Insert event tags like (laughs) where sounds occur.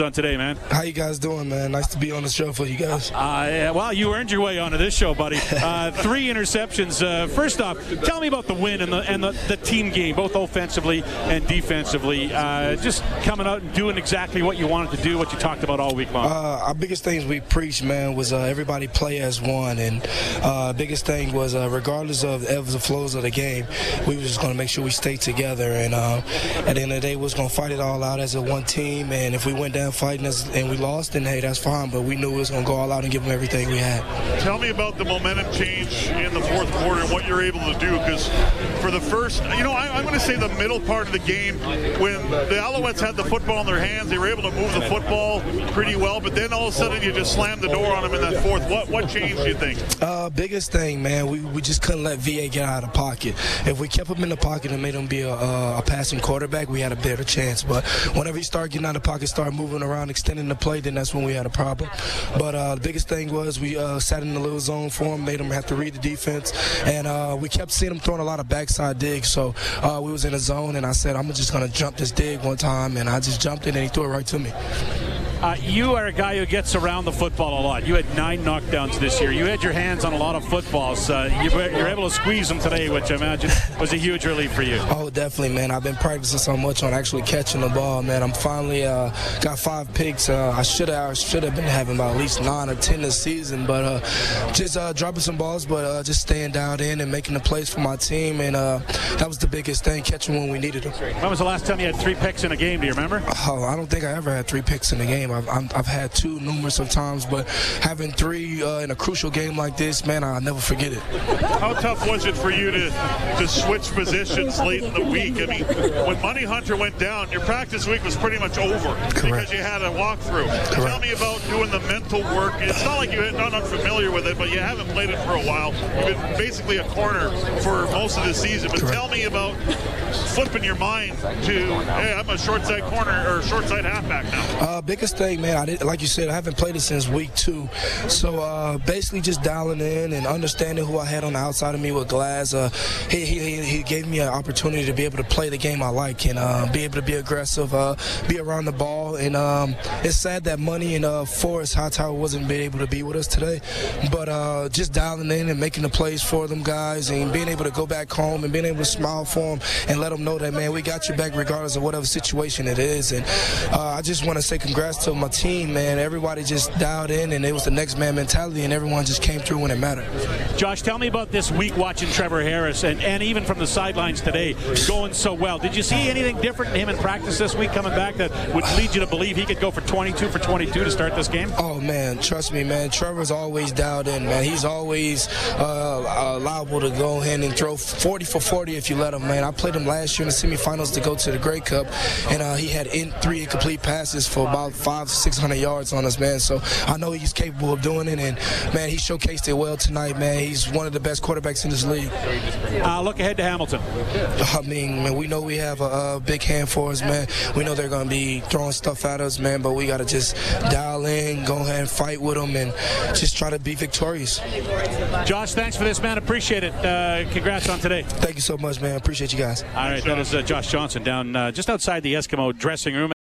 on today, man? How you guys doing, man? Nice to be on the show for you guys. Uh, yeah, well, you earned your way onto this show, buddy. (laughs) Uh, three interceptions. Uh, first off, tell me about the win and the and the, the team game, both offensively and defensively. Uh, just coming out and doing exactly what you wanted to do, what you talked about all week long. Uh, our biggest things we preached, man, was uh, everybody play as one, and biggest thing was regardless of the ebbs and flows of the game, we were just going to make sure we stay together, and at the end of the day, we was going to fight it all out as a one team, and if we went down fighting us and we lost, then hey, that's fine. But we knew we was gonna go all out and give them everything we had. Tell me about the momentum change in the fourth quarter and what you're able to do. Because for the first, you know, I, am going to say the middle part of the game when the Alouettes had the football in their hands, they were able to move the football pretty well. But then all of a sudden, you just slammed the door on them in that fourth. What what changed? Do you think? Uh, biggest thing, man, we, we just couldn't let VA get out of pocket. If we kept him in the pocket and made him be a, a, a passing quarterback, we had a better chance. But whenever he started getting out of pocket, started moving around, extending the play, then that's when we had a problem. But uh, the biggest thing was we uh, sat in the little zone for him, made him have to read the defense, and uh, we kept seeing him throwing a lot of backside digs. So uh, we was in a zone, and I said, I'm just gonna jump this dig one time, and I just jumped it, and he threw it right to me. Uh, you are a guy who gets around the football a lot. You had nine knockdowns this year. You had your hands on a lot of footballs. Uh, you, are able to squeeze them today, which I imagine was a huge relief for you. Oh, definitely, man. I've been practicing so much on actually catching the ball, man. I'm finally uh, got five picks. Uh, I should have should have been having about at least nine or ten this season, but uh, just uh, dropping some balls, but just staying dialed in and making the plays for my team, and that was the biggest thing, catching when we needed them. When was the last time you had three picks in a game? Do you remember? Oh, I don't think I ever had three picks in a game game. I've, I've had two numerous of times, but having three uh, in a crucial game like this, man, I'll never forget it. How tough was it for you to, to switch positions late in the week? I mean, when Money Hunter went down, your practice week was pretty much over Correct. because you had a walkthrough. Correct. Tell me about doing the mental work. It's not like you're not unfamiliar with it, but you haven't played it for a while. You've been basically a corner for most of the season. But Correct. tell me about flipping your mind to, hey, I'm a short side corner or short side halfback now. Uh, biggest man, I did, like you said, I haven't played it since week two. So uh, basically just dialing in and understanding who I had on the outside of me with Glass. Uh, he, he, he gave me an opportunity to be able to play the game I like and uh, be able to be aggressive, uh, be around the ball. And um, it's sad that Money and uh, Forrest Hightower wasn't able to be with us today. But uh, just dialing in and making the plays for them guys and being able to go back home and being able to smile for them and let them know that, man, we got you back regardless of whatever situation it is. And I just want to say congrats to my team, man. Everybody just dialed in, and it was the next man mentality, and everyone just came through when it mattered. Josh, tell me about this week watching Trevor Harris, and, and even from the sidelines today, going so well. Did you see anything different in him in practice this week coming back that would lead you to believe he could go for 22 for 22 to start this game? Oh, man, trust me, man. Trevor's always dialed in, man. He's always uh, liable to go in and throw 40 for 40 if you let him, man. I played him last year in the semifinals to go to the Grey Cup, and uh, he had in three incomplete passes for about five, 600 yards on us, man. So I know he's capable of doing it, and man, he showcased it well tonight, man. He's one of the best quarterbacks in this league. Uh, look ahead to Hamilton. I mean, man, we know we have a, a big hand for us, man. We know they're going to be throwing stuff at us, man, but we got to just dial in, go ahead and fight with them, and just try to be victorious. Josh, thanks for this, man. Appreciate it. Uh, congrats on today. Thank you so much, man. Appreciate you guys. All right, that is uh, Josh Johnson down uh, just outside the Eskimo dressing room.